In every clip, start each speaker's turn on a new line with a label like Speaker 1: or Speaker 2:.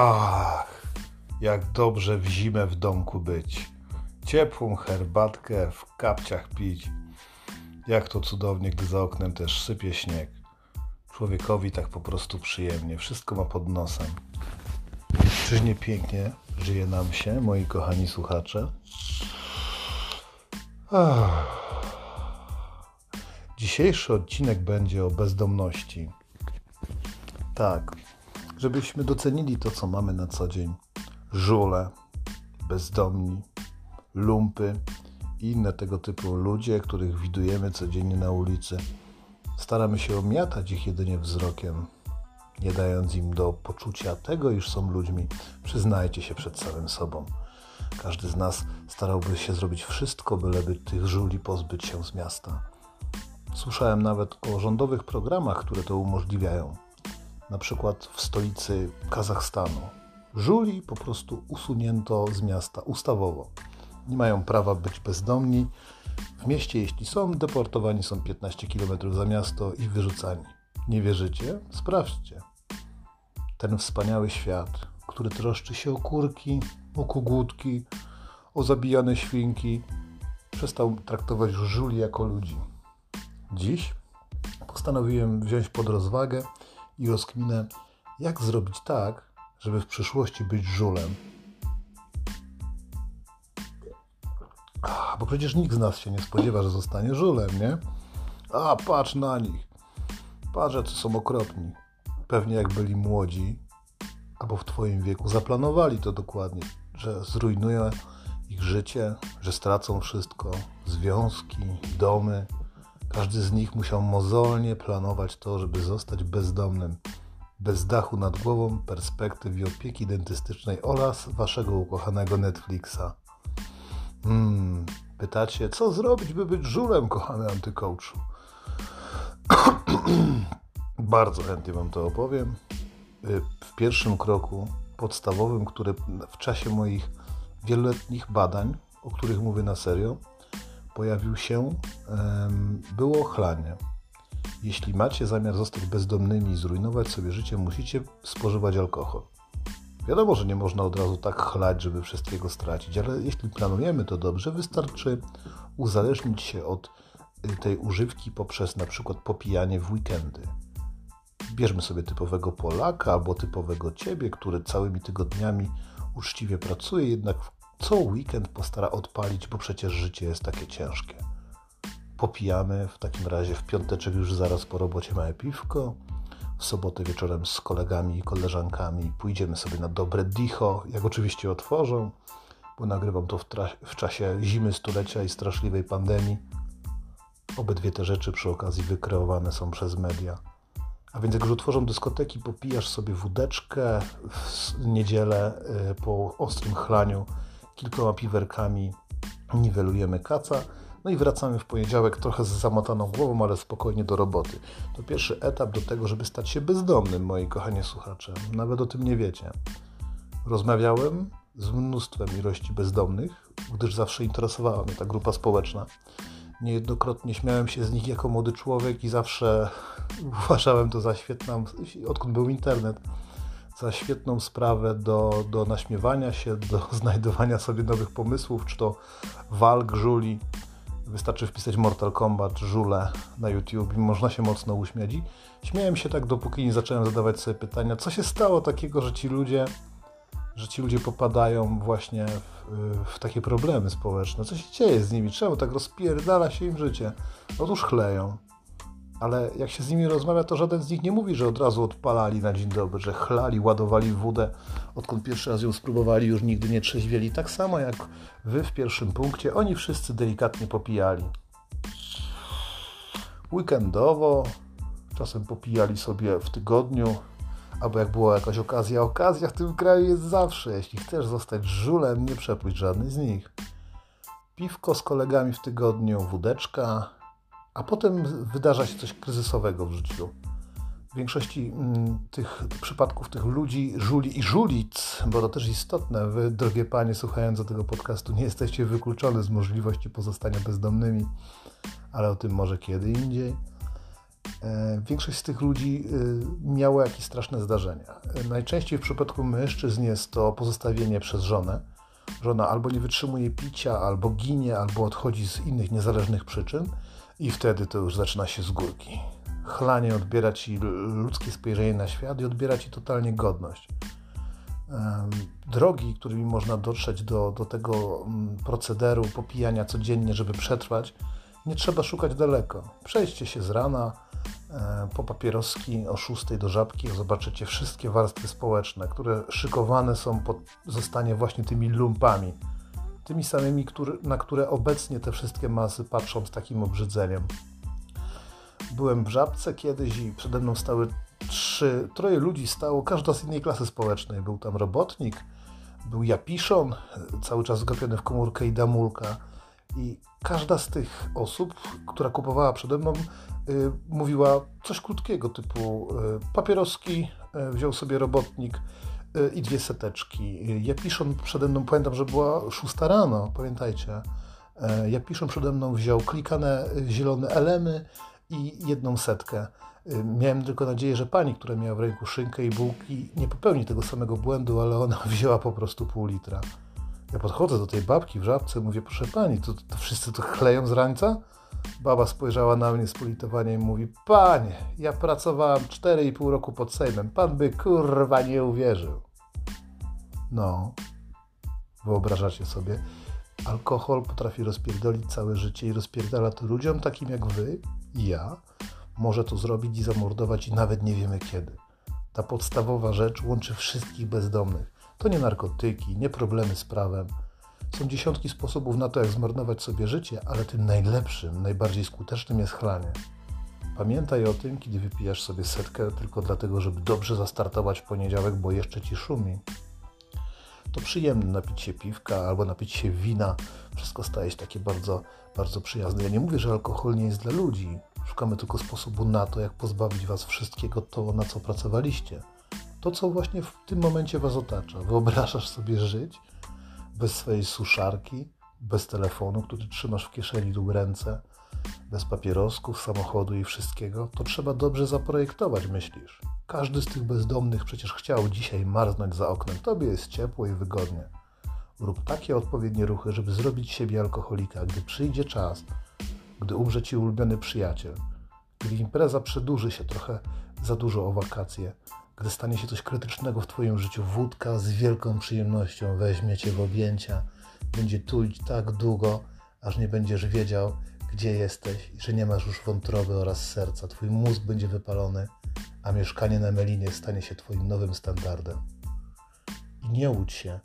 Speaker 1: Ach, jak dobrze w zimę w domku być. Ciepłą herbatkę w kapciach pić. Jak to cudownie, gdy za oknem też sypie śnieg. Człowiekowi tak po prostu przyjemnie. Wszystko ma pod nosem. Czyż nie pięknie żyje nam się, moi kochani słuchacze? Ach. Dzisiejszy odcinek będzie o bezdomności. Tak, żebyśmy docenili to, co mamy na co dzień. Żule, bezdomni, lumpy i inne tego typu ludzie, których widujemy codziennie na ulicy. Staramy się omiatać ich jedynie wzrokiem, nie dając im do poczucia tego, iż są ludźmi. Przyznajcie się przed samym sobą. Każdy z nas starałby się zrobić wszystko, byleby tych żuli pozbyć się z miasta. Słyszałem nawet o rządowych programach, które to umożliwiają. Na przykład w stolicy Kazachstanu. Żuli po prostu usunięto z miasta ustawowo. Nie mają prawa być bezdomni. W mieście, jeśli są, deportowani są 15 km za miasto i wyrzucani. Nie wierzycie? Sprawdźcie. Ten wspaniały świat, który troszczy się o kurki, o kogutki, o zabijane świnki, przestał traktować żuli jako ludzi. Dziś postanowiłem wziąć pod rozwagę i rozkminę, jak zrobić tak, żeby w przyszłości być żulem. Bo przecież nikt z nas się nie spodziewa, że zostanie żulem, nie? A, patrz na nich. Patrz, co są okropni. Pewnie jak byli młodzi, albo w Twoim wieku, zaplanowali to dokładnie, że zrujnują ich życie, że stracą wszystko, związki, domy, każdy z nich musiał mozolnie planować to, żeby zostać bezdomnym, bez dachu nad głową, perspektyw i opieki dentystycznej oraz waszego ukochanego Netflixa. Hmm, pytacie, co zrobić, by być żulem, kochany antykołczu? Bardzo chętnie wam to opowiem. Y, w pierwszym kroku podstawowym, który w czasie moich wieloletnich badań, o których mówię na serio, pojawił się, było chlanie. Jeśli macie zamiar zostać bezdomnymi i zrujnować sobie życie, musicie spożywać alkohol. Wiadomo, że nie można od razu tak chlać, żeby wszystkiego stracić, ale jeśli planujemy to dobrze, wystarczy uzależnić się od y, tej używki poprzez na przykład popijanie w weekendy. Bierzmy sobie typowego Polaka albo typowego ciebie, który całymi tygodniami uczciwie pracuje, jednak co weekend postara odpalić, bo przecież życie jest takie ciężkie. Popijamy w takim razie w piąteczek już zaraz po robocie małe piwko. W sobotę wieczorem z kolegami i koleżankami pójdziemy sobie na dobre dicho, jak oczywiście otworzą, bo nagrywam to w, w czasie zimy stulecia i straszliwej pandemii. Obydwie te rzeczy przy okazji wykreowane są przez media. A więc jak już otworzą dyskoteki, popijasz sobie wódeczkę w niedzielę y, po ostrym chlaniu kilkoma piwerkami niwelujemy kaca. No i wracamy w poniedziałek trochę z zamotaną głową, ale spokojnie do roboty. To pierwszy etap do tego, żeby stać się bezdomnym, moi kochani słuchacze. Nawet o tym nie wiecie. Rozmawiałem z mnóstwem ilości bezdomnych, gdyż zawsze interesowała mnie ta grupa społeczna. Niejednokrotnie śmiałem się z nich jako młody człowiek i zawsze uważałem to za świetną, odkąd był internet, za świetną sprawę do, do naśmiewania się, do znajdowania sobie nowych pomysłów, czy to walk, żuli. Wystarczy wpisać Mortal Kombat, żule na YouTube i można się mocno uśmiać. I śmiałem się tak, dopóki nie zacząłem zadawać sobie pytania, co się stało takiego, że ci ludzie, że ci ludzie popadają właśnie w, w takie problemy społeczne. Co się dzieje z nimi? Czemu tak rozpierdala się im życie? Otóż chleją ale jak się z nimi rozmawia, to żaden z nich nie mówi, że od razu odpalali na dzień dobry, że chlali, ładowali wódę, odkąd pierwszy raz ją spróbowali, już nigdy nie trzeźwieli. Tak samo jak wy w pierwszym punkcie, oni wszyscy delikatnie popijali. Weekendowo, czasem popijali sobie w tygodniu, albo jak była jakaś okazja, okazja w tym kraju jest zawsze. Jeśli chcesz zostać żulem, nie przepuść żadnej z nich. Piwko z kolegami w tygodniu, wódeczka, a potem wydarza się coś kryzysowego w życiu. W większości mm, tych przypadków tych ludzi, żuli i żulic, bo to też istotne, wy, drogie panie, słuchając tego podcastu, nie jesteście wykluczone z możliwości pozostania bezdomnymi, ale o tym może kiedy indziej. E, większość z tych ludzi e, miała jakieś straszne zdarzenia. Najczęściej w przypadku mężczyzn jest to pozostawienie przez żonę. Żona albo nie wytrzymuje picia, albo ginie, albo odchodzi z innych niezależnych przyczyn, i wtedy to już zaczyna się z górki. Chlanie odbiera ci ludzkie spojrzenie na świat i odbiera ci totalnie godność. Drogi, którymi można dotrzeć do, do tego mm, procederu popijania codziennie, żeby przetrwać, nie trzeba szukać daleko. Przejdźcie się z rana e, po papieroski o 6 do żabki, zobaczycie wszystkie warstwy społeczne, które szykowane są pod zostanie właśnie tymi lumpami. Tymi samymi, który, na które obecnie te wszystkie masy patrzą z takim obrzydzeniem. Byłem w żabce kiedyś i przede mną stały trzy, troje ludzi stało, każda z innej klasy społecznej. Był tam robotnik, był Japiszon, cały czas zgapiony w komórkę i Damulka. I każda z tych osób, która kupowała przede mną, y, mówiła coś krótkiego, typu y, papieroski, y, wziął sobie robotnik i dwie seteczki. Ja piszą przede mną, pamiętam, że była szósta rano, pamiętajcie. Y, ja piszą przede mną wziął klikane y, zielone elemy i jedną setkę. Miałem tylko nadzieję, że pani, która miała w ręku szynkę i bułki, nie popełni tego samego błędu, ale ona wzięła po prostu pół litra. Ja podchodzę do tej babki w żabce, mówię, proszę pani, to, to wszyscy to chleją z rańca? Baba spojrzała na mnie z politowaniem i mówi, panie, ja pracowałam 4,5 roku pod Sejmem, pan by kurwa nie uwierzył. No, wyobrażacie sobie, alkohol potrafi rozpierdolić całe życie i rozpierdala to ludziom takim jak wy i ja. Może to zrobić i zamordować i nawet nie wiemy kiedy. Ta podstawowa rzecz łączy wszystkich bezdomnych. To nie narkotyki, nie problemy z prawem. Są dziesiątki sposobów na to, jak zmarnować sobie życie, ale tym najlepszym, najbardziej skutecznym jest chlanie. Pamiętaj o tym, kiedy wypijasz sobie setkę tylko dlatego, żeby dobrze zastartować w poniedziałek, bo jeszcze ci szumi. To przyjemne napić się piwka albo napić się wina. Wszystko staje się takie bardzo, bardzo przyjazne. Ja nie mówię, że alkohol nie jest dla ludzi. Szukamy tylko sposobu na to, jak pozbawić was wszystkiego to, na co pracowaliście to, co właśnie w tym momencie Was otacza. Wyobrażasz sobie żyć bez swojej suszarki, bez telefonu, który trzymasz w kieszeni lub ręce, bez papierosków, samochodu i wszystkiego, to trzeba dobrze zaprojektować, myślisz. Każdy z tych bezdomnych przecież chciał dzisiaj marznąć za oknem. Tobie jest ciepło i wygodnie. Rób takie odpowiednie ruchy, żeby zrobić siebie alkoholika, gdy przyjdzie czas, gdy umrze ci ulubiony przyjaciel, gdy impreza przedłuży się trochę za dużo o wakacje, gdy stanie się coś krytycznego w Twoim życiu, wódka z wielką przyjemnością weźmie Cię w objęcia, będzie tulić tak długo, aż nie będziesz wiedział, gdzie jesteś że nie masz już wątroby oraz serca. Twój mózg będzie wypalony, a mieszkanie na Melinie stanie się Twoim nowym standardem. I nie łudź się,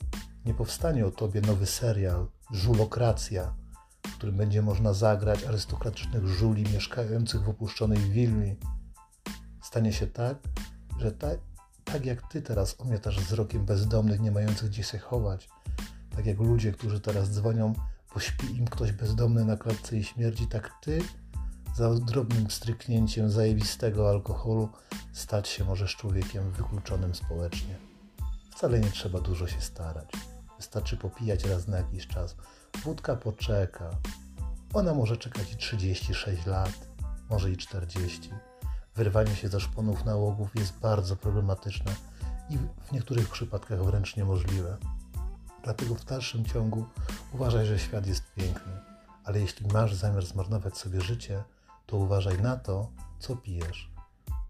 Speaker 1: nie powstanie o Tobie nowy serial, żulokracja, w którym będzie można zagrać arystokratycznych żuli mieszkających w opuszczonej willi. Stanie się tak, że tak, tak jak ty teraz omiotasz wzrokiem bezdomnych, nie mających gdzie się chować, tak jak ludzie, którzy teraz dzwonią, bo śpi im ktoś bezdomny na klatce i śmierdzi, tak ty za drobnym stryknięciem zajebistego alkoholu stać się możesz człowiekiem wykluczonym społecznie. Wcale nie trzeba dużo się starać. Wystarczy popijać raz na jakiś czas. Wódka poczeka. Ona może czekać i 36 lat, może i 40 Wyrwanie się ze szponów nałogów jest bardzo problematyczne i w niektórych przypadkach wręcz niemożliwe. Dlatego w dalszym ciągu uważaj, że świat jest piękny, ale jeśli masz zamiar zmarnować sobie życie, to uważaj na to, co pijesz.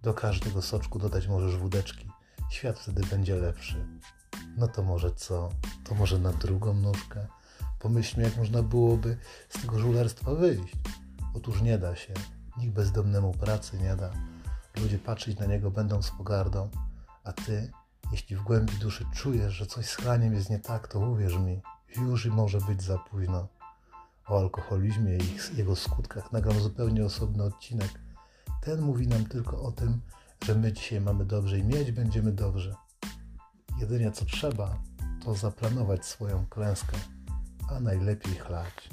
Speaker 1: Do każdego soczku dodać możesz wódeczki. Świat wtedy będzie lepszy. No to może co? To może na drugą nóżkę? Pomyślmy, jak można byłoby z tego żulerstwa wyjść. Otóż nie da się. Nikt bezdomnemu pracy nie da. Ludzie patrzeć na niego będą z pogardą, a ty, jeśli w głębi duszy czujesz, że coś z chlaniem jest nie tak, to uwierz mi, już i może być za późno. O alkoholizmie i jego skutkach nagram zupełnie osobny odcinek. Ten mówi nam tylko o tym, że my dzisiaj mamy dobrze i mieć będziemy dobrze. Jedynie co trzeba, to zaplanować swoją klęskę, a najlepiej chlać.